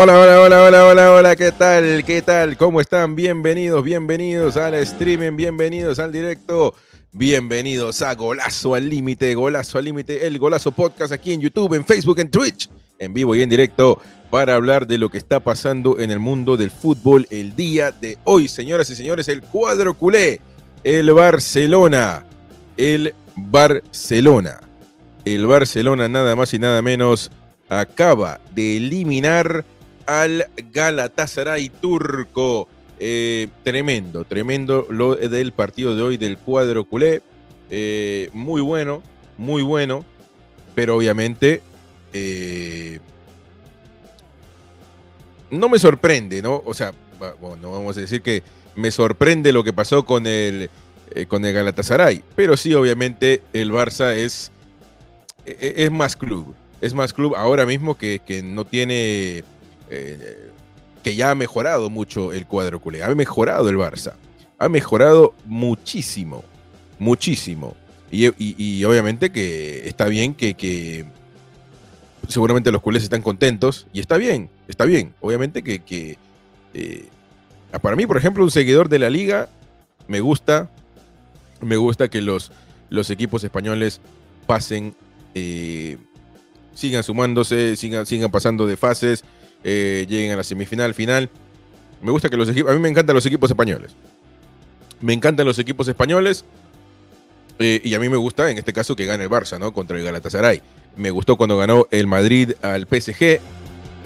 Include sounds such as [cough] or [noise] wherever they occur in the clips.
Hola, hola, hola, hola, hola, hola, ¿qué tal? ¿Qué tal? ¿Cómo están? Bienvenidos, bienvenidos al streaming, bienvenidos al directo, bienvenidos a Golazo al Límite, Golazo al Límite, el Golazo Podcast aquí en YouTube, en Facebook, en Twitch, en vivo y en directo para hablar de lo que está pasando en el mundo del fútbol el día de hoy. Señoras y señores, el cuadro culé, el Barcelona, el Barcelona, el Barcelona nada más y nada menos acaba de eliminar al Galatasaray turco. Eh, tremendo, tremendo lo del partido de hoy del cuadro culé. Eh, muy bueno, muy bueno, pero obviamente eh, no me sorprende, ¿no? O sea, bueno, vamos a decir que me sorprende lo que pasó con el, con el Galatasaray, pero sí, obviamente el Barça es, e, e, es más club, es más club ahora mismo que, que no tiene eh, que ya ha mejorado mucho el cuadro culé, ha mejorado el Barça, ha mejorado muchísimo, muchísimo. Y, obviamente que está bien que, seguramente los culés están contentos y está bien, está bien. Obviamente que, eh, para mí, por ejemplo, un seguidor de la liga, me gusta, me gusta que los, los equipos españoles pasen, eh, sigan sumándose, sigan, sigan pasando de fases, eh, lleguen a la semifinal, final. Me gusta que los equipos, a mí me encantan los equipos españoles. Me encantan los equipos españoles. Eh, y a mí me gusta, en este caso, que gane el Barça, ¿no? Contra el Galatasaray. Me gustó cuando ganó el Madrid al PSG,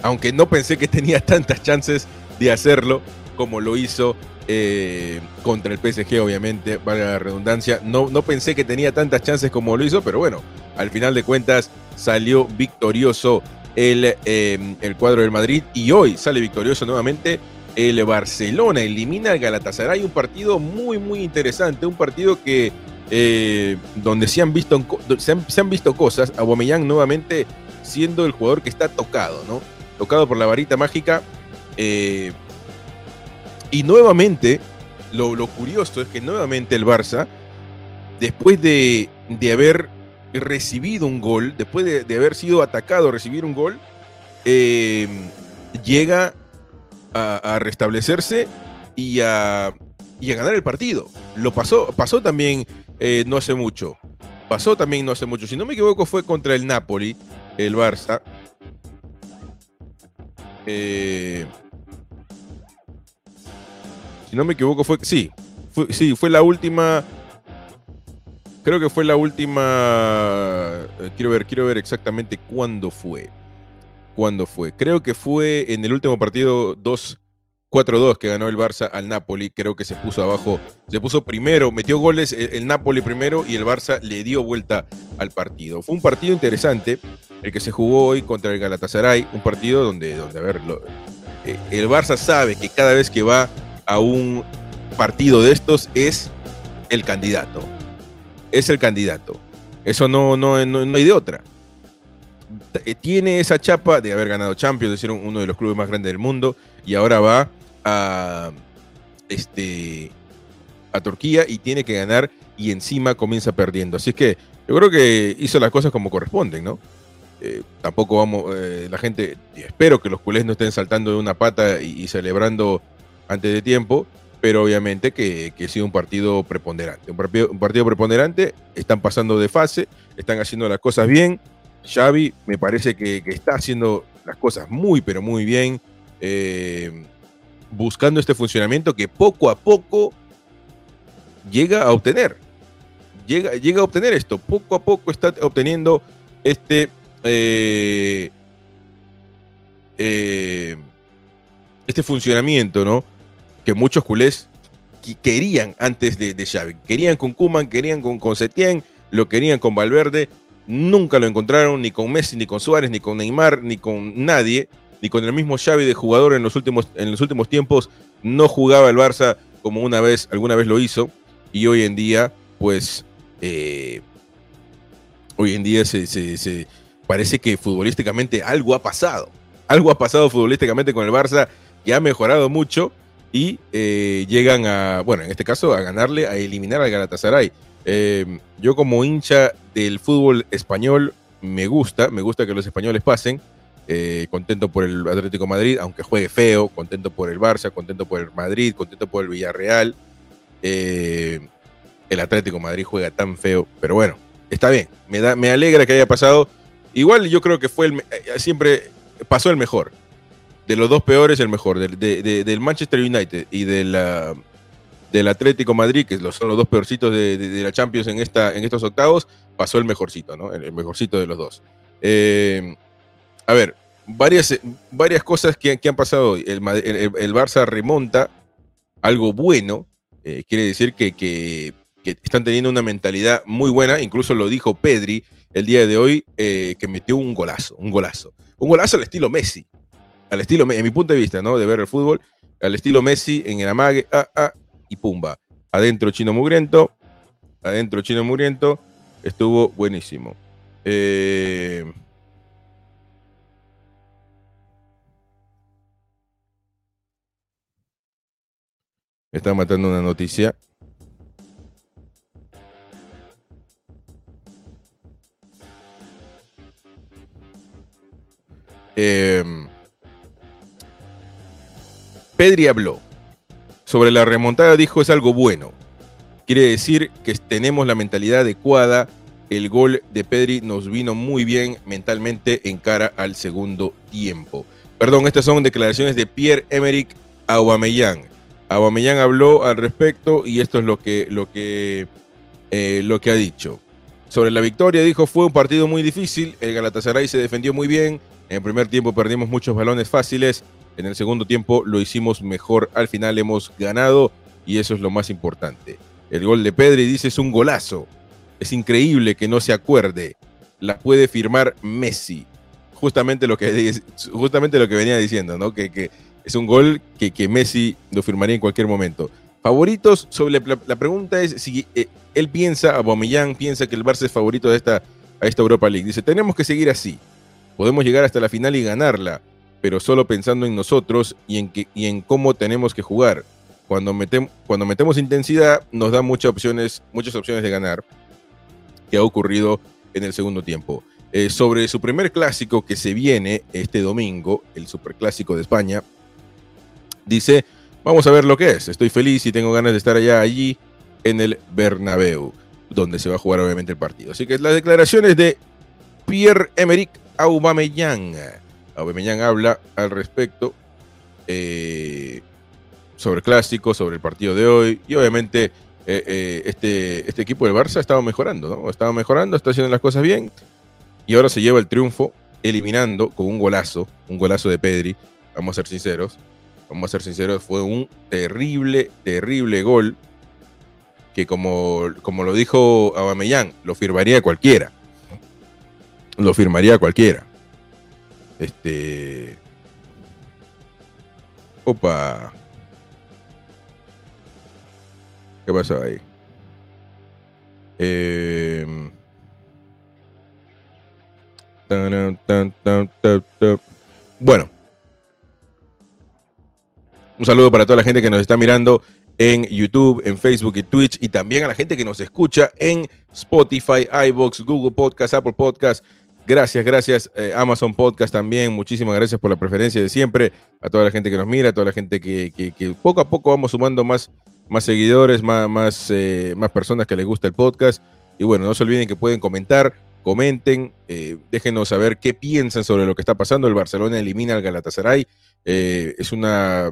aunque no pensé que tenía [laughs] tantas chances de hacerlo como lo hizo eh, contra el PSG, obviamente, vale la redundancia. No, no pensé que tenía tantas chances como lo hizo, pero bueno, al final de cuentas salió victorioso el, em, el cuadro del Madrid. Y hoy sale victorioso nuevamente el Barcelona, elimina al Galatasaray, un partido muy muy interesante, un partido que eh, donde se han, visto, se han, se visto cosas, nuevamente siendo el jugador que está tocado, ¿no? Tocado por la varita mágica. Eh, y nuevamente, lo, lo, curioso es que nuevamente el Barça, después de, de haber recibido un gol, después de, haber sido atacado, recibir un gol, eh, llega a, restablecerse y a, y a, ganar el partido. Lo pasó, pasó también eh, no hace mucho. Pasó también no hace mucho. Si no me equivoco, fue contra el Napoli, el Barça. Eh, si no me equivoco, fue. Sí, fue, sí, fue la última Creo que fue la última. Eh, quiero ver, quiero ver exactamente cuándo fue. ¿Cuándo fue? Creo que fue en el último partido 2-4-2 que ganó el Barça al Napoli. Creo que se puso abajo, se puso primero, metió goles el, Napoli primero y el Barça le dio vuelta al partido. Fue un partido interesante el que se jugó hoy contra el Galatasaray. Un partido donde, donde a ver, eh, el Barça sabe que cada vez que va a un partido de estos es el candidato es el candidato. Eso no, no, no, hay de otra. Eh, tiene esa chapa de haber ganado Champions, de ser uno de los clubes más grandes del mundo, y ahora va a, este, a Turquía y tiene que ganar y encima comienza perdiendo. Así que yo creo que hizo las cosas como corresponden, ¿no? Eh, tampoco vamos, eh, la gente, espero que los culés no estén saltando de una pata y celebrando antes de tiempo, pero obviamente que, que ha sido un partido preponderante. Un partido, un partido preponderante, están pasando de fase, están haciendo las cosas bien. Xavi me parece que, está haciendo las cosas muy, pero muy bien, eh, buscando este funcionamiento que poco a poco llega a obtener. Llega, llega a obtener esto, poco a poco está obteniendo este... Eh, eh, este funcionamiento, ¿no? Que muchos culés querían antes de, de Xavi. Querían con Kuman, querían con, con lo querían con Valverde. Nunca lo encontraron ni con Messi, ni con Suárez, ni con Neymar, ni con nadie, ni con el mismo Xavi de jugador en los últimos, en los últimos tiempos. No jugaba el Barça como una vez, alguna vez lo hizo. Y hoy en día, pues, eh, hoy en día se, se parece que futbolísticamente algo ha pasado. Algo ha pasado futbolísticamente con el Barça que ha mejorado mucho y eh, llegan a, bueno, en este caso a ganarle, a eliminar al Galatasaray. Eh, yo como hincha del fútbol español me gusta, me gusta que los españoles pasen, eh, contento por el Atlético Madrid, aunque juegue feo, contento por el Barça, contento por el Madrid, contento por el Villarreal. Eh, el Atlético Madrid juega tan feo, pero bueno, está bien, me, da, me alegra que haya pasado. Igual yo creo que fue el, eh, siempre pasó el mejor. De los dos peores, el mejor. del Manchester United y del Atlético Madrid, que son los dos peorcitos de, la Champions en, esta, en estos octavos, pasó el mejorcito, ¿no? El, mejorcito de los dos. Eh, a ver, varias, varias cosas que, han pasado hoy. El, Barça remonta algo bueno. Eh, quiere decir que, están teniendo una mentalidad muy buena. Incluso lo dijo Pedri el día de hoy, eh, que metió un golazo, un golazo. Un golazo al estilo Messi. Al estilo, en mi punto de vista, ¿no? De ver el fútbol. Al estilo Messi en el amague, ah, ah, y pumba. Adentro Chino Mugriento. Adentro Chino Mugriento. Estuvo buenísimo. Eh, está matando una noticia. Em, Pedri habló. Sobre la remontada dijo es algo bueno. Quiere decir que tenemos la mentalidad adecuada. El gol de Pedri nos vino muy bien mentalmente en cara al segundo tiempo. Perdón, estas son declaraciones de Pierre-Emerick Aubameyang. Aubameyang habló al respecto y esto es lo que, lo que, eh, lo que ha dicho. Sobre la victoria dijo, fue un partido muy difícil, el Galatasaray se defendió muy bien, en el primer tiempo perdimos muchos balones fáciles, en el segundo tiempo lo hicimos mejor, al final hemos ganado y eso es lo más importante. El gol de Pedri dice es un golazo, es increíble que no se acuerde, la puede firmar Messi. Justamente lo que, [laughs] justamente lo que venía diciendo, ¿no? Que, que es un gol que, que Messi lo firmaría en cualquier momento. Favoritos, sobre la, pregunta es si eh, él piensa, Aubameyang piensa que el Barça es favorito de esta, a esta Europa League. Dice, tenemos que seguir así. Podemos llegar hasta la final y ganarla, pero solo pensando en nosotros y en, que, y en cómo tenemos que jugar. Cuando, cuando metemos intensidad nos da muchas opciones, muchas opciones de ganar, que ha ocurrido en el segundo tiempo. Eh, sobre su primer clásico que se viene este domingo, el Superclásico de España, Dice, vamos a ver lo que es. Estoy feliz y tengo ganas de estar allá, allí, en el Bernabéu, donde se va a jugar obviamente el partido. Así que las declaraciones de Pierre-Emerick Aubameyang. Aubameyang habla al respecto eh, sobre el clásico, sobre el partido de hoy y obviamente eh, eh, este, este equipo del Barça ha estado mejorando, ¿no? Ha estado mejorando, está haciendo las cosas bien y ahora se lleva el triunfo eliminando con un golazo, un golazo de Pedri, vamos a ser sinceros, vamos a ser sinceros, fue un terrible, terrible gol que como, como lo dijo Abamellán, lo firmaría cualquiera. Lo firmaría cualquiera. Este. Opa. ¿Qué pasó ahí? Eh... Bueno, un saludo para toda la gente que nos está mirando en YouTube, en Facebook y Twitch y también a la gente que nos escucha en Spotify, iBox, Google Podcast, Apple Podcast. Gracias, gracias. Eh, Amazon Podcast también. Muchísimas gracias por la preferencia de siempre. A toda la gente que nos mira, a toda la gente que, poco a poco vamos sumando más, más seguidores, más, más, eh, más personas que les gusta el podcast. Y bueno, no se olviden que pueden comentar, comenten, eh, déjenos saber qué piensan sobre lo que está pasando. El Barcelona elimina al Galatasaray. es una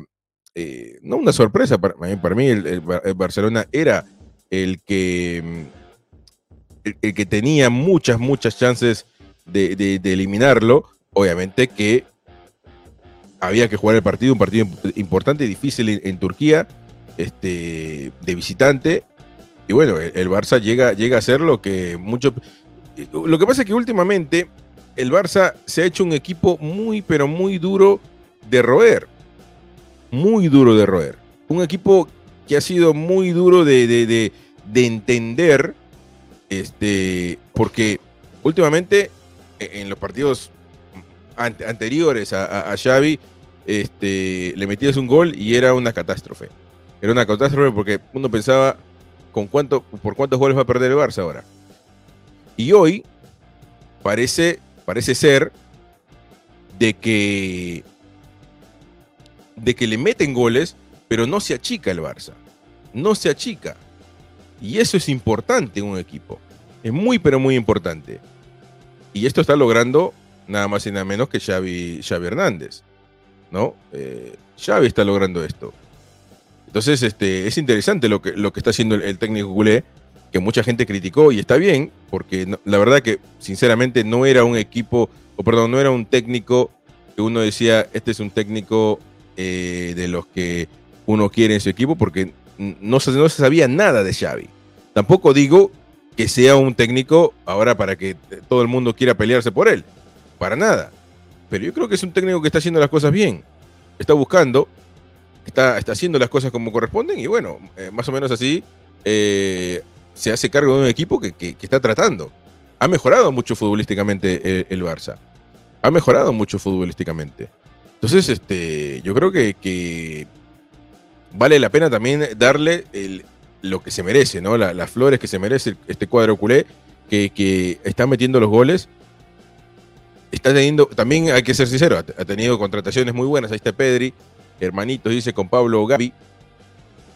no una sorpresa, para, para mí el, Barcelona era el que, mm, el, que tenía muchas, muchas chances de, eliminarlo. Obviamente que había que jugar el partido, un partido importante difícil en, Turquía, este, de visitante. Y bueno, el, Barça llega, llega a ser lo que mucho... Lo que pasa es que últimamente el Barça se ha hecho un equipo muy, pero muy duro de roer muy duro de roer. Un equipo que ha sido muy duro de, entender, este, porque últimamente en los partidos anteriores a, Xavi, este, le metías un gol y era una catástrofe. Era una catástrofe porque uno pensaba con cuánto, por cuántos goles va a perder el Barça ahora. Y hoy parece, parece ser de que de que le meten goles, pero no se achica el Barça. No se achica. Y eso es importante en un equipo. Es muy, pero muy importante. Y esto está logrando nada más y nada menos que Xavi, Xavi Hernández. ¿No? Eh, Xavi está logrando esto. Entonces, este, es interesante lo que, lo que está haciendo el, técnico culé, que mucha gente criticó y está bien, porque la verdad que, sinceramente, no era un equipo, o perdón, no era un técnico que uno decía, este es un técnico eh, de los que uno quiere en su equipo, porque no se, no se sabía nada de Xavi. Tampoco digo que sea un técnico ahora para que todo el mundo quiera pelearse por él. Para nada. Pero yo creo que es un técnico que está haciendo las cosas bien. Está buscando, está, está haciendo las cosas como corresponden y bueno, eh, más o menos así eh, se hace cargo de un equipo que, está tratando. Ha mejorado mucho futbolísticamente el, Barça. Ha mejorado mucho futbolísticamente. Entonces, este, yo creo que, que vale la pena también darle el, lo que se merece, ¿no? las flores que se merece este cuadro culé, que, está metiendo los goles. Está teniendo, también hay que ser sincero, ha, tenido contrataciones muy buenas. Ahí está Pedri, hermanito, dice con Pablo Gavi.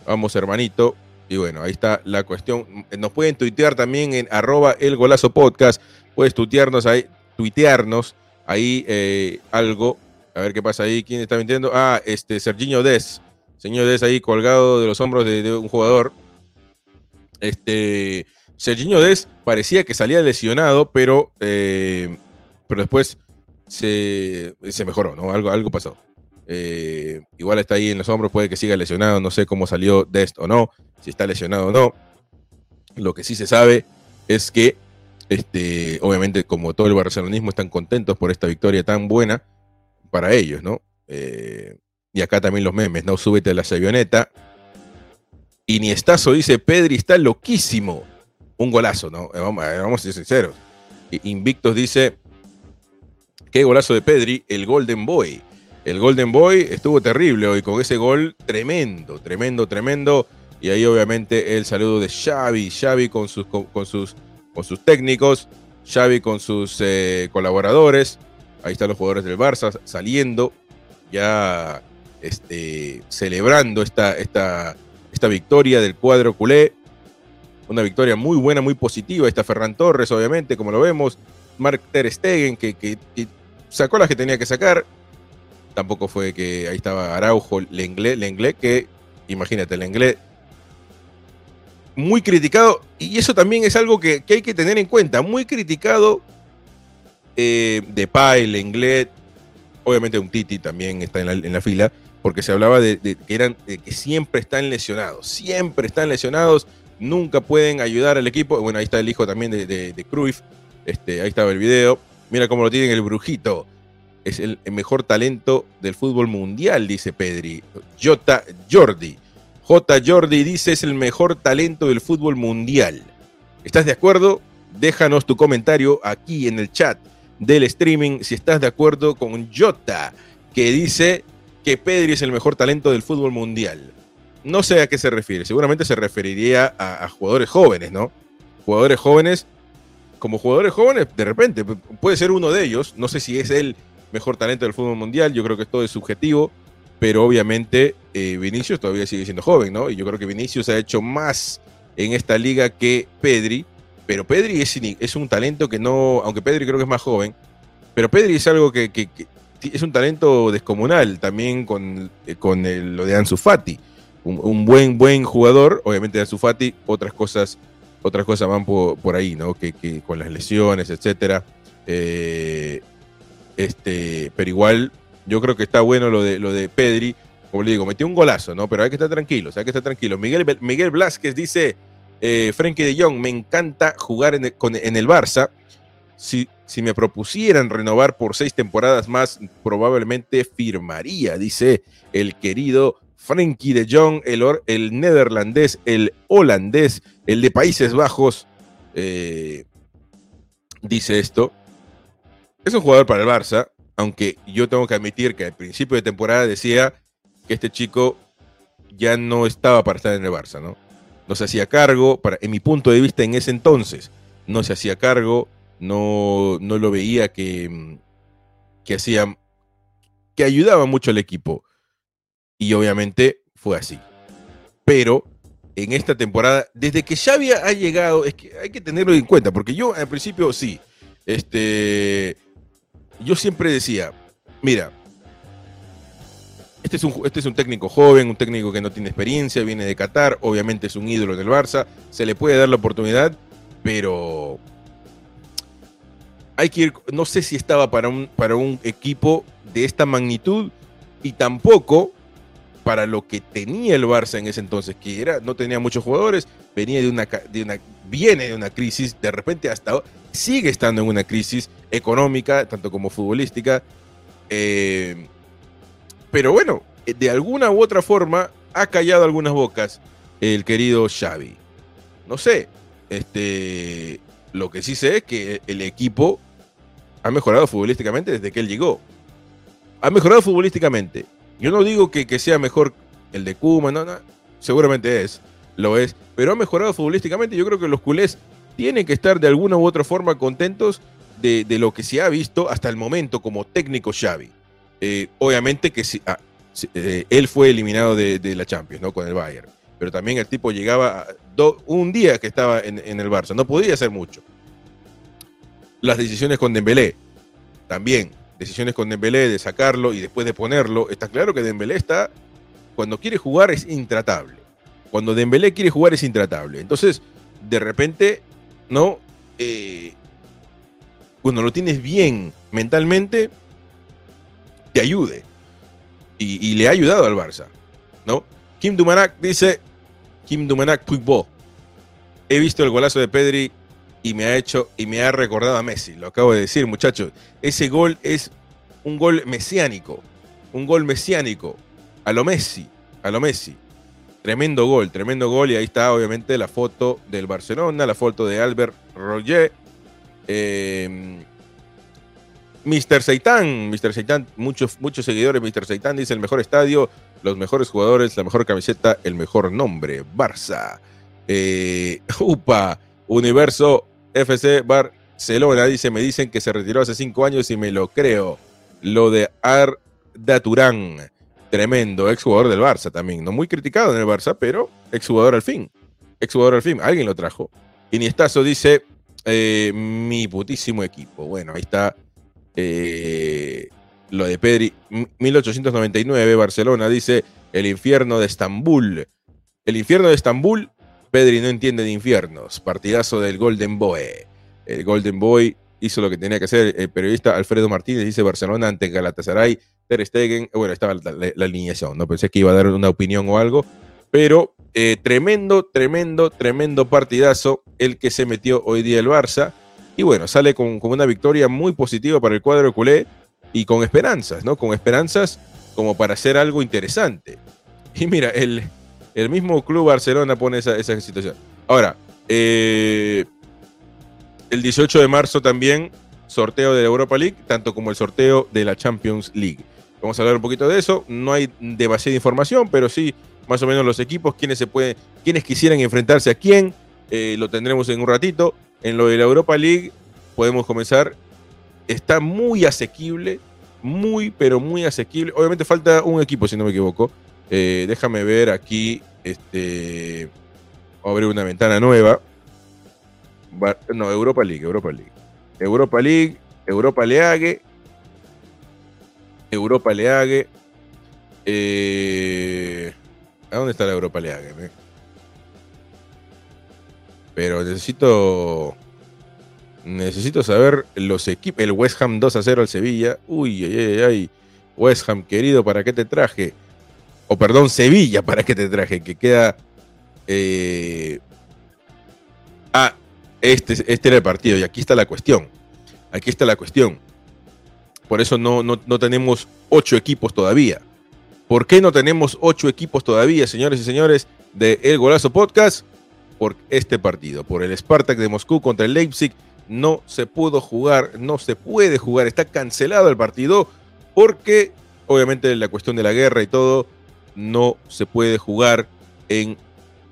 Vamos, hermanito. Y bueno, ahí está la cuestión. Nos pueden tuitear también en arroba el golazo podcast. Puedes tuitearnos ahí, tuitearnos ahí eh, algo. A ver qué pasa ahí. ¿Quién está mintiendo? Ah, este, Serginho Des. Señor Des ahí colgado de los hombros de un jugador. Este, Serginho Des parecía que salía lesionado, pero, eh, pero después se, mejoró, ¿no? Algo, algo pasó. Eh, igual está ahí en los hombros, puede que siga lesionado, no sé cómo salió Dest o no, si está lesionado o no. Lo que sí se sabe es que, este, obviamente, como todo el barcelonismo, están contentos por esta victoria tan buena para ellos, ¿no? Eh, y acá también los memes, ¿no? Súbete a la avioneta, Iniestazo dice, Pedri está loquísimo. Un golazo, ¿no? Eh, vamos, eh, vamos a ser sinceros. Invictos dice, qué golazo de Pedri, el Golden Boy. El Golden Boy estuvo terrible hoy con ese gol tremendo, tremendo, tremendo. Y ahí obviamente el saludo de Xavi, Xavi con sus, con, sus, con sus técnicos, Xavi con sus eh, colaboradores. Ahí están los jugadores del Barça saliendo, ya este, celebrando esta, esta, victoria del cuadro culé. Una victoria muy buena, muy positiva. Está Ferran Torres, obviamente, como lo vemos. Mark Ter Stegen, que, sacó las que tenía que sacar. Tampoco fue que ahí estaba Araujo, Lenglet, Lenglet que imagínate, Lenglet muy criticado, y eso también es algo que, hay que tener en cuenta, muy criticado eh, de Pai, Lenglet, obviamente un Titi también está en la fila, porque se hablaba de, que eran que siempre están lesionados, siempre están lesionados, nunca pueden ayudar al equipo. Bueno, ahí está el hijo también de, de, Cruyff, este, ahí estaba el video. Mira cómo lo tienen el brujito. Es el, mejor talento del fútbol mundial, dice Pedri. J. Jordi. J. Jordi dice es el mejor talento del fútbol mundial. ¿Estás de acuerdo? Déjanos tu comentario aquí en el chat del streaming si estás de acuerdo con J, que dice que Pedri es el mejor talento del fútbol mundial. No sé a qué se refiere, seguramente se referiría a, jugadores jóvenes, ¿no? Jugadores jóvenes, como jugadores jóvenes, de repente, puede ser uno de ellos, no sé si es el mejor talento del fútbol mundial, yo creo que todo es subjetivo, pero obviamente eh, Vinicius todavía sigue siendo joven, ¿no? Y yo creo que Vinicius ha hecho más en esta liga que Pedri, pero Pedri es, es un talento que no, aunque Pedri creo que es más joven, pero Pedri es algo que, es un talento descomunal también con, eh, con lo de Ansu Fati. Un, buen, buen jugador, obviamente de Ansu Fati, otras cosas, otras cosas van por, ahí, ¿no? Que, con las lesiones, etcétera. Eh, este, pero igual, yo creo que está bueno lo de, lo de Pedri. Como le digo, metió un golazo, ¿no? Pero hay que estar tranquilos, hay que estar tranquilos. Miguel, Miguel Blasquez dice, eh, Frenkie de Jong, me encanta jugar en en el Barça si, me propusieran renovar por seis temporadas más, probablemente firmaría, dice el querido Frankie de Jong, el, el neerlandés, el holandés, el de Países Bajos, eh, dice esto. Es un jugador para el Barça, aunque yo tengo que admitir que al principio de temporada decía que este chico ya no estaba para estar en el Barça, ¿no? No se hacía cargo, para, en mi punto de vista en ese entonces, no se hacía cargo, no, no lo veía que, que hacía que ayudaba mucho al equipo. Y obviamente fue así. Pero en esta temporada, desde que Xavi ha llegado, es que hay que tenerlo en cuenta, porque yo al principio sí, este, yo siempre decía, mira, este es, un, este es un técnico joven, un técnico que no tiene experiencia, viene de Qatar, obviamente es un ídolo en el Barça, se le puede dar la oportunidad, pero hay que ir, no sé si estaba para un, para un equipo de esta magnitud y tampoco para lo que tenía el Barça en ese entonces, que era, no tenía muchos jugadores, venía de una, de una, viene de una crisis, de repente hasta sigue estando en una crisis económica, tanto como futbolística. Eh, pero bueno, de alguna u otra forma ha callado algunas bocas el querido Xavi. No sé, este, lo que sí sé es que el equipo ha mejorado futbolísticamente desde que él llegó. Ha mejorado futbolísticamente. Yo no digo que, que sea mejor el de Kuma, no, no, seguramente es, lo es, pero ha mejorado futbolísticamente. Yo creo que los culés tienen que estar de alguna u otra forma contentos de, lo que se ha visto hasta el momento como técnico Xavi. Eh, obviamente que ah, eh, él fue eliminado de, la Champions, ¿no? Con el Bayern. Pero también el tipo llegaba un día que estaba en, en, el Barça, no podía hacer mucho. Las decisiones con Dembélé, también decisiones con Dembélé de sacarlo y después de ponerlo, está claro que Dembélé está, cuando quiere jugar es intratable. Cuando Dembélé quiere jugar es intratable. Entonces, de repente, ¿no? Eh, cuando lo tienes bien mentalmente, te ayude. Y, le ha ayudado al Barça, ¿no? Kim Dumanak dice, Kim Dumanak Puigbo, he visto el golazo de Pedri y me ha hecho y me ha recordado a Messi. Lo acabo de decir, muchachos. Ese gol es un gol mesiánico. Un gol mesiánico. A lo Messi. A lo Messi. Tremendo gol, tremendo gol. Y ahí está, obviamente, la foto del Barcelona, la foto de Albert Roger. Eh, Mr. Seitan, Mr. Seitan, muchos, muchos seguidores. Mr. Seitan dice el mejor estadio, los mejores jugadores, la mejor camiseta, el mejor nombre. Barça. Eh, [laughs] upa, Universo FC Barcelona, dice, me dicen que se retiró hace cinco años y me lo creo. Lo de Arda Turán, tremendo, exjugador del Barça también, no muy criticado en el Barça, pero exjugador al fin, exjugador al fin, alguien lo trajo. Iniestazo dice, eh, mi putísimo equipo. Bueno, ahí está eh, lo de Pedri, 1899, Barcelona, dice, el infierno de Estambul. El infierno de Estambul Pedri no entiende de infiernos. Partidazo del Golden Boy. El Golden Boy hizo lo que tenía que hacer. El periodista Alfredo Martínez dice Barcelona ante Galatasaray, Ter Stegen. Bueno, estaba la, alineación. No pensé que iba a dar una opinión o algo. Pero eh, tremendo, tremendo, tremendo partidazo el que se metió hoy día el Barça. Y bueno, sale con, con una victoria muy positiva para el cuadro culé y con esperanzas, ¿no? Con esperanzas como para hacer algo interesante. Y mira, el, el mismo Club Barcelona pone esa, situación. Ahora, eh, el 18 de marzo también sorteo de la Europa League, tanto como el sorteo de la Champions League. Vamos a hablar un poquito de eso. No hay demasiada información, pero sí más o menos los equipos, quienes se pueden, quienes quisieran enfrentarse a quién, eh, lo tendremos en un ratito. En lo de la Europa League podemos comenzar. Está muy asequible, muy, pero muy asequible. Obviamente falta un equipo, si no me equivoco. Eh, déjame ver aquí. Este. Abrir una ventana nueva. No, Europa League, Europa League. Europa League, Europa League. Europa League. Eh, ¿A dónde está la Europa League? Pero necesito. Necesito saber los equipos. El West Ham 2 a 0 al Sevilla. Uy, ay, ay, ay. West Ham, querido, ¿para qué te traje? O perdón, Sevilla, para que te traje, que queda... Eh, ah, este, este era el partido y aquí está la cuestión. Aquí está la cuestión. Por eso no, no, tenemos ocho equipos todavía. ¿Por qué no tenemos ocho equipos todavía, señores y señores, de El Golazo Podcast? Por este partido, por el Spartak de Moscú contra el Leipzig. No se pudo jugar, no se puede jugar, está cancelado el partido porque obviamente la cuestión de la guerra y todo no se puede jugar en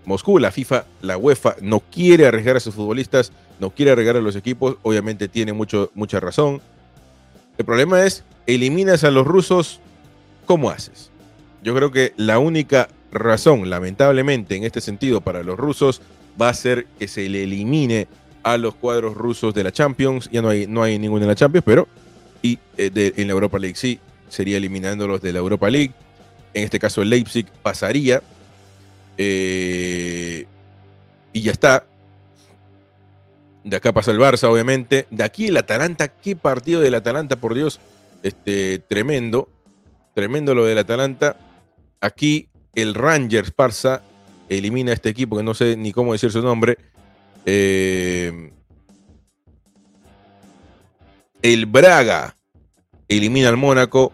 Moscú. La FIFA, la UEFA, no quiere arriesgar a sus futbolistas, no quiere arriesgar a los equipos. Obviamente tiene mucho, mucha razón. El problema es, eliminas a los rusos ¿cómo haces? Yo creo que la única razón, lamentablemente, en este sentido para los rusos va a ser que se le elimine a los cuadros rusos de la Champions. Ya no hay, no hay ninguno en la Champions, pero y, eh, en la Europa League sí, sería eliminándolos de la Europa League. En este caso el Leipzig pasaría. Eh, y ya está. De acá pasa el Barça, obviamente. De aquí el Atalanta. Qué partido del Atalanta, por Dios. Este, tremendo. Tremendo lo del Atalanta. Aquí el Rangers Parsa elimina a este equipo que no sé ni cómo decir su nombre. Eh, el Braga elimina al Mónaco.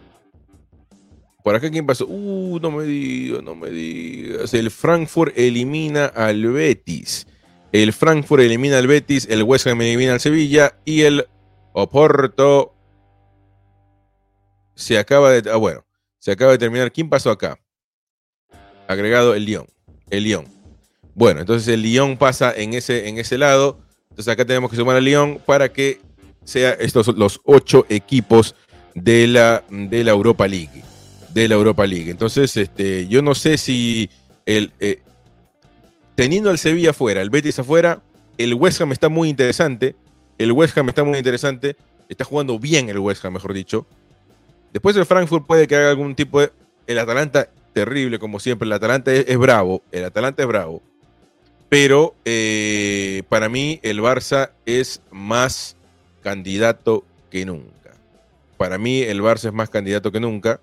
¿Por acá quién pasó? Uh, no me digas, no me digas. El Frankfurt elimina al Betis. El Frankfurt elimina al Betis. El West Ham elimina al Sevilla. Y el Oporto se acaba de. Ah, bueno, se acaba de terminar. ¿Quién pasó acá? Agregado el Lyon. El Lyon. Bueno, entonces el Lyon pasa en ese, en ese lado. Entonces acá tenemos que sumar al Lyon para que sea estos los ocho equipos de la, de la Europa League. De la Europa League. Entonces, este, yo no sé si el, eh, teniendo al Sevilla afuera, el Betis afuera, el West Ham está muy interesante. El West Ham está muy interesante. Está jugando bien el West Ham, mejor dicho. Después el Frankfurt puede que haga algún tipo de. El Atalanta, terrible como siempre. El Atalanta es, bravo. El Atalanta es bravo. Pero eh, para mí el Barça es más candidato que nunca. Para mí el Barça es más candidato que nunca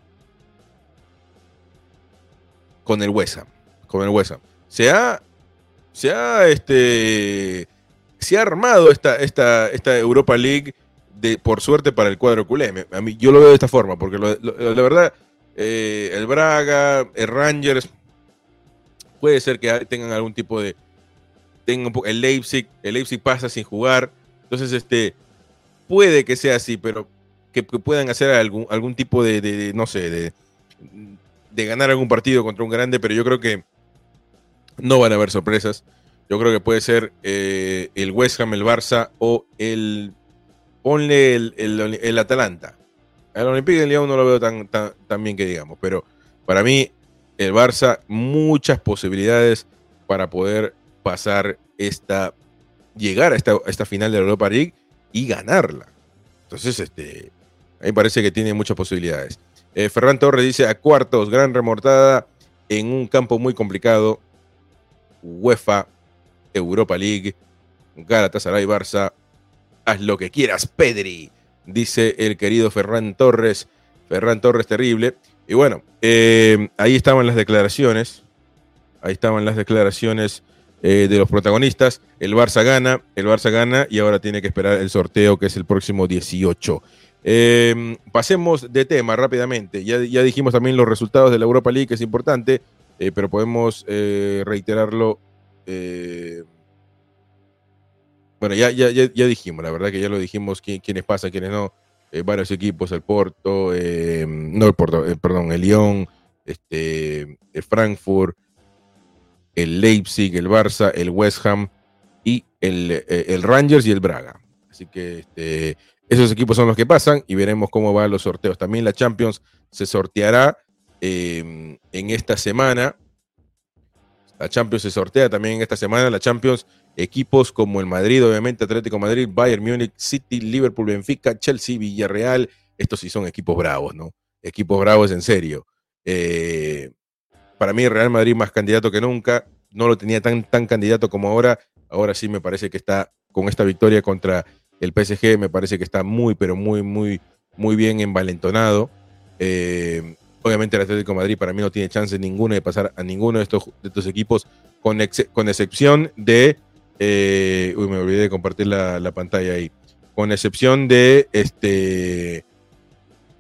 con el West. Con el West. Se ha, se ha, este, se ha armado esta, esta, esta Europa League de, por suerte para el cuadro culé. A mí, yo lo veo de esta forma, porque la verdad, eh, el Braga, el Rangers, puede ser que tengan algún tipo de. Tengan el Leipzig, el Leipzig pasa sin jugar. Entonces, este, puede que sea así, pero que, puedan hacer algún, algún tipo de, no sé, de, de ganar algún partido contra un grande, pero yo creo que no van a haber sorpresas. Yo creo que puede ser eh, el West Ham, el Barça o el. Ponle el, el, Atalanta. El Olympique de Lyon no lo veo tan, tan, bien que digamos, pero para mí, el Barça, muchas posibilidades para poder pasar esta. llegar a esta, esta final de la Europa League y ganarla. Entonces, este, a mí parece que tiene muchas posibilidades. Eh, Ferran Torres dice a cuartos, gran remortada en un campo muy complicado. UEFA, Europa League, Galatasaray, Barça. Haz lo que quieras, Pedri, dice el querido Ferran Torres. Ferran Torres terrible. Y bueno, eh, ahí estaban las declaraciones. Ahí estaban las declaraciones eh, de los protagonistas. El Barça gana, el Barça gana y ahora tiene que esperar el sorteo que es el próximo 18. Em, pasemos de tema rápidamente. Ya, dijimos también los resultados de la Europa League, que es importante, eh, pero podemos eh, reiterarlo. bueno, ya, ya, ya, dijimos, la verdad que ya lo dijimos quiénes pasan, quiénes no. varios equipos, el Porto, no el Porto, perdón, el Lyon, este, el Frankfurt, el Leipzig, el Barça, el West Ham y el, el Rangers y el Braga. Así que este, esos equipos son los que pasan y veremos cómo van los sorteos. También la Champions se sorteará em, en esta semana. La Champions se sortea también en esta semana. La Champions, equipos como el Madrid, obviamente, Atlético Madrid, Bayern Múnich, City, Liverpool, Benfica, Chelsea, Villarreal. Estos sí son equipos bravos, ¿no? Equipos bravos en serio. Eh, para mí, Real Madrid más candidato que nunca. No lo tenía tan, tan candidato como ahora. Ahora sí me parece que está con esta victoria contra el PSG me parece que está muy, pero muy, muy, muy bien envalentonado. Eh, obviamente el Atlético Madrid para mí no tiene chance ninguno de pasar a ninguno de estos, de estos equipos, con, con excepción de... Eh, uy, me olvidé de compartir la, pantalla ahí. Con excepción de este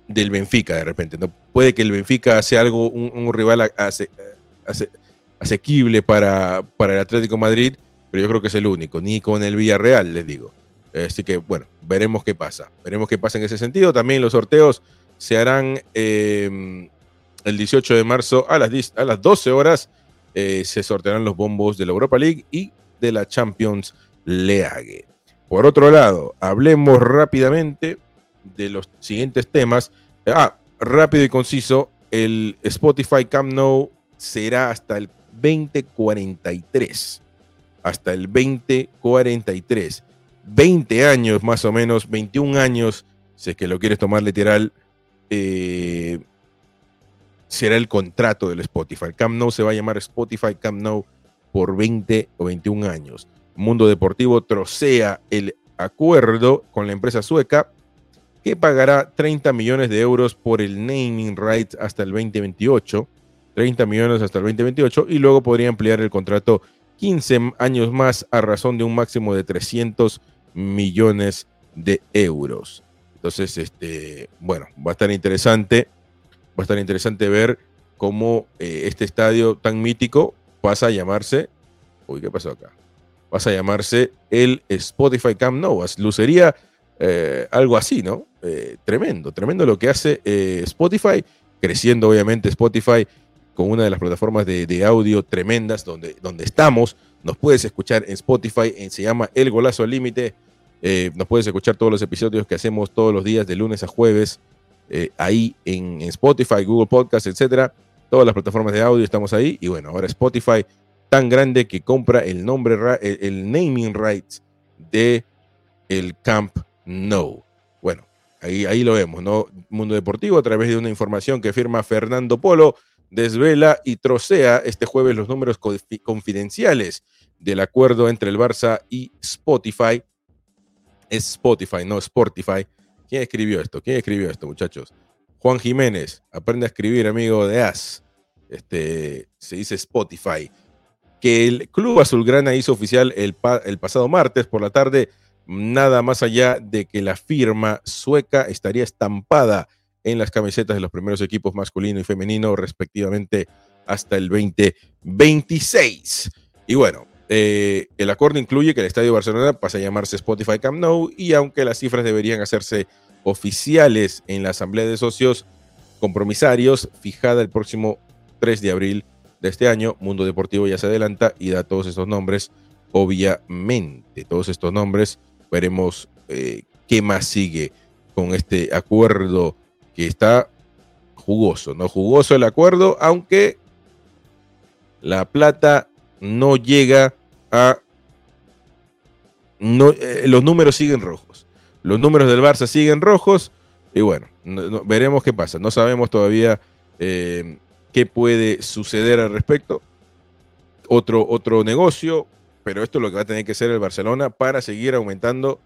del Benfica de repente. ¿no? Puede que el Benfica sea algo, un, rival asequible para, para el Atlético Madrid, pero yo creo que es el único, ni con el Villarreal, les digo. Así que bueno, veremos qué pasa. Veremos qué pasa en ese sentido. También los sorteos se harán em, el 18 de marzo a las, a las 12 horas. Eh, se sortearán los bombos de la Europa League y de la Champions League. Por otro lado, hablemos rápidamente de los siguientes temas. Ah, rápido y conciso. el Spotify Camp Nou será hasta el 2043. Hasta el 2043. 20 años más o menos, 21 años, si es que lo quieres tomar literal, eh, será el contrato del Spotify. Camp Nou se va a llamar Spotify Camp Nou por 20 o 21 años. Mundo Deportivo trocea el acuerdo con la empresa sueca que pagará 30 millones de euros por el naming rights hasta el 2028. 30 millones hasta el 2028 y luego podría ampliar el contrato 15 años más a razón de un máximo de 300 millones de euros. Entonces, este, bueno, va a estar interesante, va a estar interesante ver cómo eh, este estadio tan mítico pasa a llamarse, uy, ¿qué pasó acá? Pasa a llamarse el Spotify Camp Nou. Lucería eh, algo así, ¿no? Eh, tremendo, tremendo lo que hace Spotify, creciendo obviamente Spotify con una de las plataformas de, audio tremendas donde, donde estamos. Nos puedes escuchar en Spotify, se llama El Golazo al Límite. Eh, nos puedes escuchar todos los episodios que hacemos todos los días de lunes a jueves eh, ahí en, Spotify, Google Podcast, etcétera. Todas las plataformas de audio estamos ahí. Y bueno, ahora Spotify tan grande que compra el nombre, el, naming rights de el Camp No. Bueno, ahí, ahí lo vemos, ¿no? Mundo Deportivo a través de una información que firma Fernando Polo desvela y trocea este jueves los números confidenciales del acuerdo entre el Barça y Spotify Spotify, no Spotify. ¿Quién escribió esto? ¿Quién escribió esto, muchachos? Juan Jiménez, aprende a escribir, amigo de As. Este, se dice Spotify. Que el Club Azulgrana hizo oficial el, el pasado martes por la tarde, nada más allá de que la firma sueca estaría estampada en las camisetas de los primeros equipos masculino y femenino, respectivamente, hasta el 2026. Y bueno, eh, el acuerdo incluye que el Estadio Barcelona pase a llamarse Spotify Camp Nou y aunque las cifras deberían hacerse oficiales en la Asamblea de Socios Compromisarios fijada el próximo 3 de abril de este año, Mundo Deportivo ya se adelanta y da todos estos nombres. Obviamente, todos estos nombres, veremos eh, qué más sigue con este acuerdo que está jugoso, ¿no? Jugoso el acuerdo, aunque la plata no llega a... No, eh, los números siguen rojos. Los números del Barça siguen rojos. Y bueno, veremos qué pasa. No sabemos todavía eh, qué puede suceder al respecto. Otro, otro negocio, pero esto es lo que va a tener que hacer el Barcelona para seguir aumentando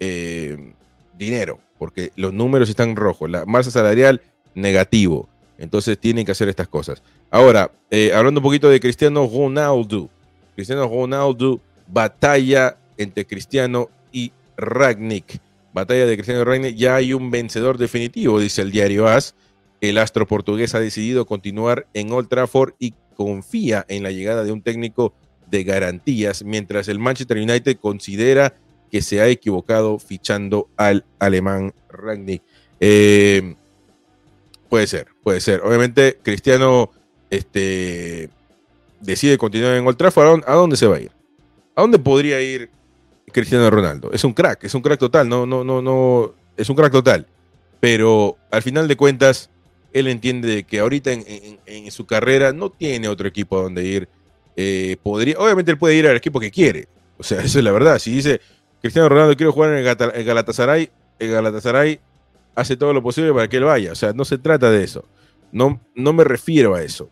eh, dinero, porque los números están rojos. La masa salarial negativo. Entonces tienen que hacer estas cosas. Ahora, eh, hablando un poquito de Cristiano Ronaldo. Cristiano Ronaldo, batalla entre Cristiano y Ragnick. Batalla de Cristiano y Ragnick. Ya hay un vencedor definitivo, dice el diario AS. El astro portugués ha decidido continuar en Old Trafford y confía en la llegada de un técnico de garantías, mientras el Manchester United considera que se ha equivocado fichando al alemán Ragnick. Eh, puede ser, puede ser. Obviamente, Cristiano este, decide continuar en Old Trafford, ¿a dónde se va a ir? ¿A dónde podría ir Cristiano Ronaldo? Es un crack, es un crack total, no, no, no, no, es un crack total. Pero al final de cuentas, él entiende que ahorita en, su carrera no tiene otro equipo a donde ir. Eh, podría, obviamente él puede ir al equipo que quiere. O sea, [laughs] esa es la verdad. Si dice Cristiano Ronaldo quiero jugar en el Galatasaray, el Galatasaray hace todo lo posible para que él vaya. O sea, no se trata de eso. No, no me refiero a eso.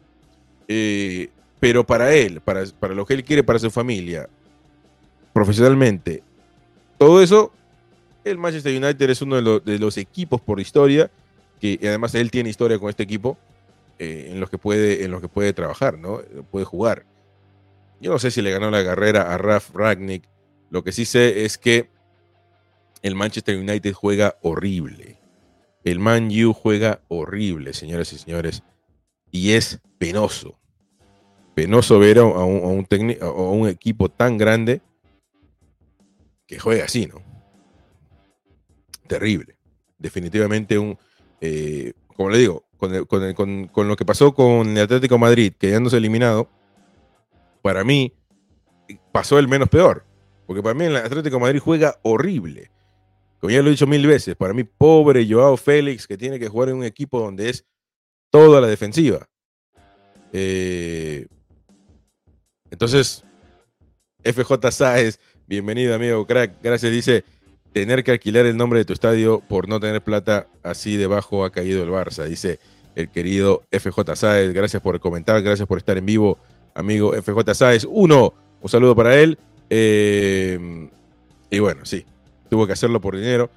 Eh, pero para él, para, para lo que él quiere para su familia, profesionalmente, todo eso, el Manchester United es uno de, los equipos por historia, que además él tiene historia con este equipo, eh, en, los que puede, en los que puede trabajar, ¿no? Puede jugar. Yo no sé si le ganó la carrera a Raf Ragnick. Lo que sí sé es que el Manchester United juega horrible. El Man U juega horrible, señores y señores. Y es penoso penoso ver a un, equipo tan grande que juega así, ¿no? Terrible. Definitivamente un, eh, como le digo, con, lo que pasó con el Atlético Madrid, quedándose eliminado, para mí pasó el menos peor. Porque para mí el Atlético Madrid juega horrible. Como ya lo he dicho mil veces, para mí pobre Joao Félix que tiene que jugar en un equipo donde es toda la defensiva. Eh, entonces, FJ Sáez, bienvenido amigo crack, gracias, dice, tener que alquilar el nombre de tu estadio por no tener plata, así debajo ha caído el Barça, dice el querido FJ Sáez, gracias por comentar, gracias por estar en vivo, amigo FJ Sáez. Uno, un saludo para él. Eh, y bueno, sí, tuvo que hacerlo por dinero.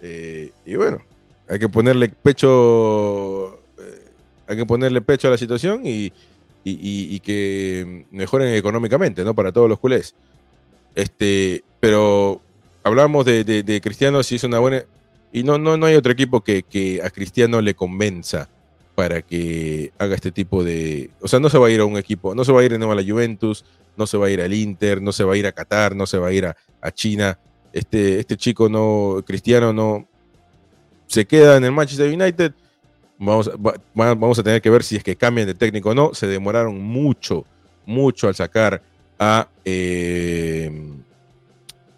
Eh, y bueno, hay que ponerle pecho, eh, hay que ponerle pecho a la situación y, que mejoren económicamente, ¿no? Para todos los culés. Este, pero hablamos de, Cristiano, si es una buena. Y no, no, no hay otro equipo que, que a Cristiano le convenza para que haga este tipo de... O sea, no se va a ir a un equipo, no se va a ir de nuevo a la Juventus, no se va a ir al Inter, no se va a ir a Qatar, no se va a ir a, China. Este, este chico no, cristiano no, se queda en el Manchester United. Vamos, vamos a tener que ver si es que cambian de técnico o no. Se demoraron mucho, mucho al sacar a eh,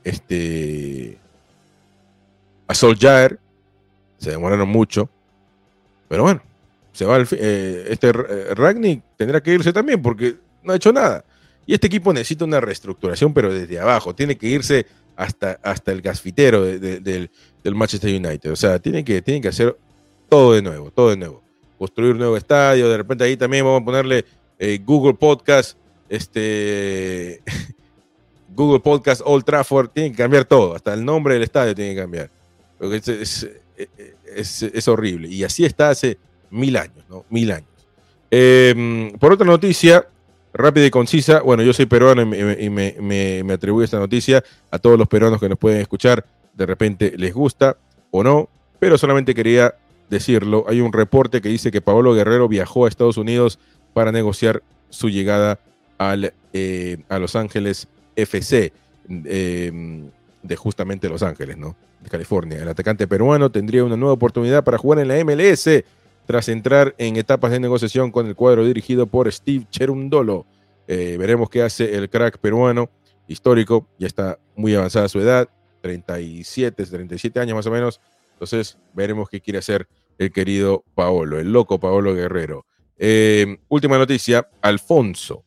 este a Solskjaer. Se demoraron mucho. Pero bueno, se va eh, este eh, tendrá que irse también porque no ha hecho nada. Y este equipo necesita una reestructuración, pero desde abajo. Tiene que irse hasta, hasta el gasfitero del, del, Manchester United. O sea, tienen que, tienen que hacer todo de nuevo, todo de nuevo. Construir un nuevo estadio. De repente ahí también vamos a ponerle eh, Google Podcast, este, [laughs] Google Podcast Old Trafford. Tienen que cambiar todo. Hasta el nombre del estadio tiene que cambiar. Porque es, es, horrible. Y así está hace mil años, ¿no? Mil años. Em, por otra noticia, rápida y concisa, bueno, yo soy peruano y, me, me, atribuyo esta noticia a todos los peruanos que nos pueden escuchar, de repente les gusta o no, pero solamente quería decirlo. Hay un reporte que dice que Pablo Guerrero viajó a Estados Unidos para negociar su llegada al, eh, a Los Ángeles FC, em, de justamente Los Ángeles, ¿no? De California. El atacante peruano tendría una nueva oportunidad para jugar en la MLS tras entrar en etapas de negociación con el cuadro dirigido por Steve Cherundolo. Eh, veremos qué hace el crack peruano histórico, ya está muy avanzada su edad, 37, 37 años más o menos. Entonces, veremos qué quiere hacer el querido Paolo, el loco Paolo Guerrero. Eh, última noticia, Alfonso.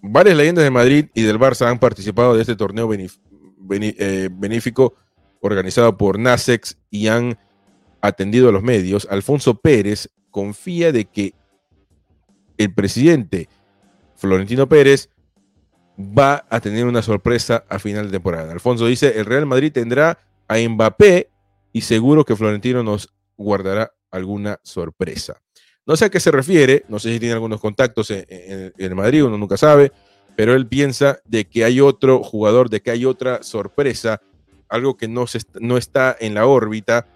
Varias leyendas de Madrid y del Barça han participado de este torneo eh, benéfico organizado por NASEX y han atendido a los medios, Alfonso Pérez confía de que el presidente Florentino Pérez va a tener una sorpresa a final de temporada. Alfonso dice, el Real Madrid tendrá a Mbappé y seguro que Florentino nos guardará alguna sorpresa. No sé a qué se refiere, no sé si tiene algunos contactos en, el Madrid, uno nunca sabe, pero él piensa de que hay otro jugador, de que hay otra sorpresa, algo que no, se, no está en la órbita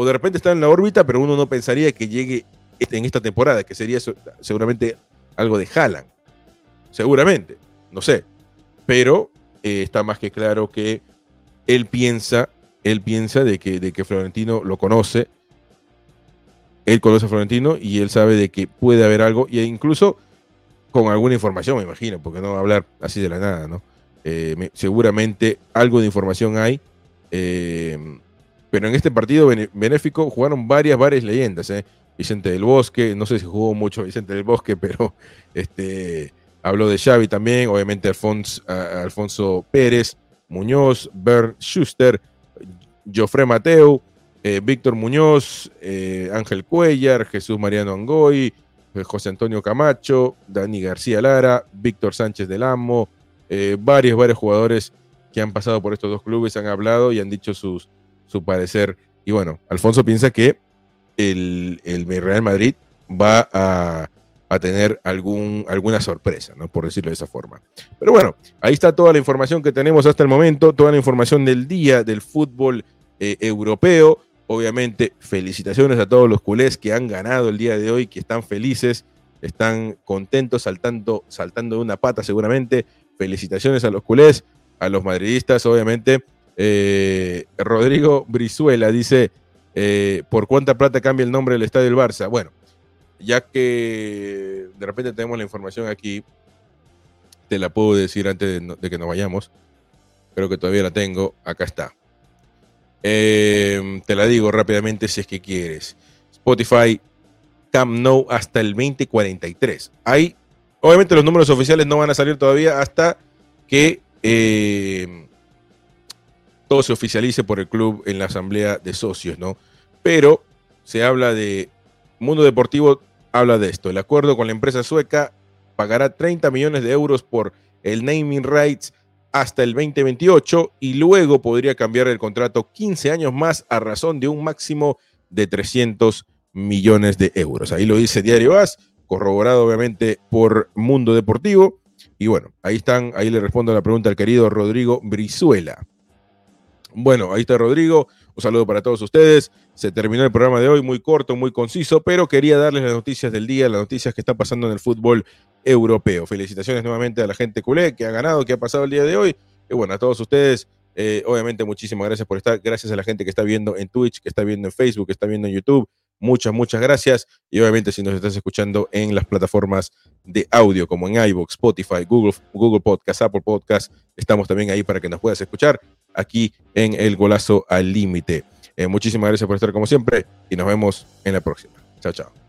o de repente está en la órbita, pero uno no pensaría que llegue en esta temporada, que sería seguramente algo de Haaland. Seguramente, no sé. Pero eh, está más que claro que él piensa, él piensa de que, de que Florentino lo conoce. Él conoce a Florentino y él sabe de que puede haber algo, e incluso con alguna información, me imagino, porque no va a hablar así de la nada, ¿no? Eh, seguramente algo de información hay. Eh, pero en este partido benéfico jugaron varias, varias leyendas. ¿eh? Vicente del Bosque, no sé si jugó mucho Vicente del Bosque, [laughs] pero este, habló de Xavi también, obviamente Alfonso, Alfonso Pérez, Muñoz, Bern Schuster, Jofre Mateu, eh, Víctor Muñoz, eh, Ángel Cuellar, Jesús Mariano Angoy, José Antonio Camacho, Dani García Lara, Víctor Sánchez del Amo, varios, varios jugadores que han pasado por estos dos clubes han hablado y han dicho sus, su parecer. Y bueno, Alfonso piensa que el, el Real Madrid va a, tener algún, alguna sorpresa, ¿no? Por decirlo de esa forma. Pero bueno, ahí está toda la información que tenemos hasta el momento, toda la información del día del fútbol eh, europeo. Obviamente, felicitaciones a todos los culés que han ganado el día de hoy, que están felices, están contentos, saltando, saltando de una pata seguramente. Felicitaciones a los culés, a los madridistas, obviamente eh, Rodrigo Brizuela dice, eh, ¿por cuánta plata cambia el nombre del estadio del Barça? Bueno, ya que de repente tenemos la información aquí, te la puedo decir antes de, que nos vayamos. Creo que todavía la tengo. Acá está. Eh, te la digo rápidamente si es que quieres. Spotify Camp Nou hasta el 2043. Hay, obviamente los números oficiales no van a salir todavía hasta que eh, todo se oficialice por el club en la asamblea de socios, ¿no? Pero se habla de, Mundo Deportivo habla de esto, el acuerdo con la empresa sueca pagará 30 millones de euros por el naming rights hasta el 2028 y luego podría cambiar el contrato 15 años más a razón de un máximo de 300 millones de euros. Ahí lo dice Diario As, corroborado obviamente por Mundo Deportivo. Y bueno, ahí están, ahí le respondo la pregunta al querido Rodrigo Brizuela. Bueno, ahí está Rodrigo. Un saludo para todos ustedes. Se terminó el programa de hoy, muy corto, muy conciso, pero quería darles las noticias del día, las noticias que están pasando en el fútbol europeo. Felicitaciones nuevamente a la gente culé que ha ganado, que ha pasado el día de hoy. Y bueno, a todos ustedes, eh, obviamente muchísimas gracias por estar. Gracias a la gente que está viendo en Twitch, que está viendo en Facebook, que está viendo en YouTube. Muchas, muchas gracias. Y obviamente si nos estás escuchando en las plataformas de audio como en iVoox, Spotify, Google, Google Podcast, Apple Podcast, estamos también ahí para que nos puedas escuchar aquí en El Golazo al Límite. Eh, muchísimas gracias por estar como siempre y nos vemos en la próxima. Chao, chao.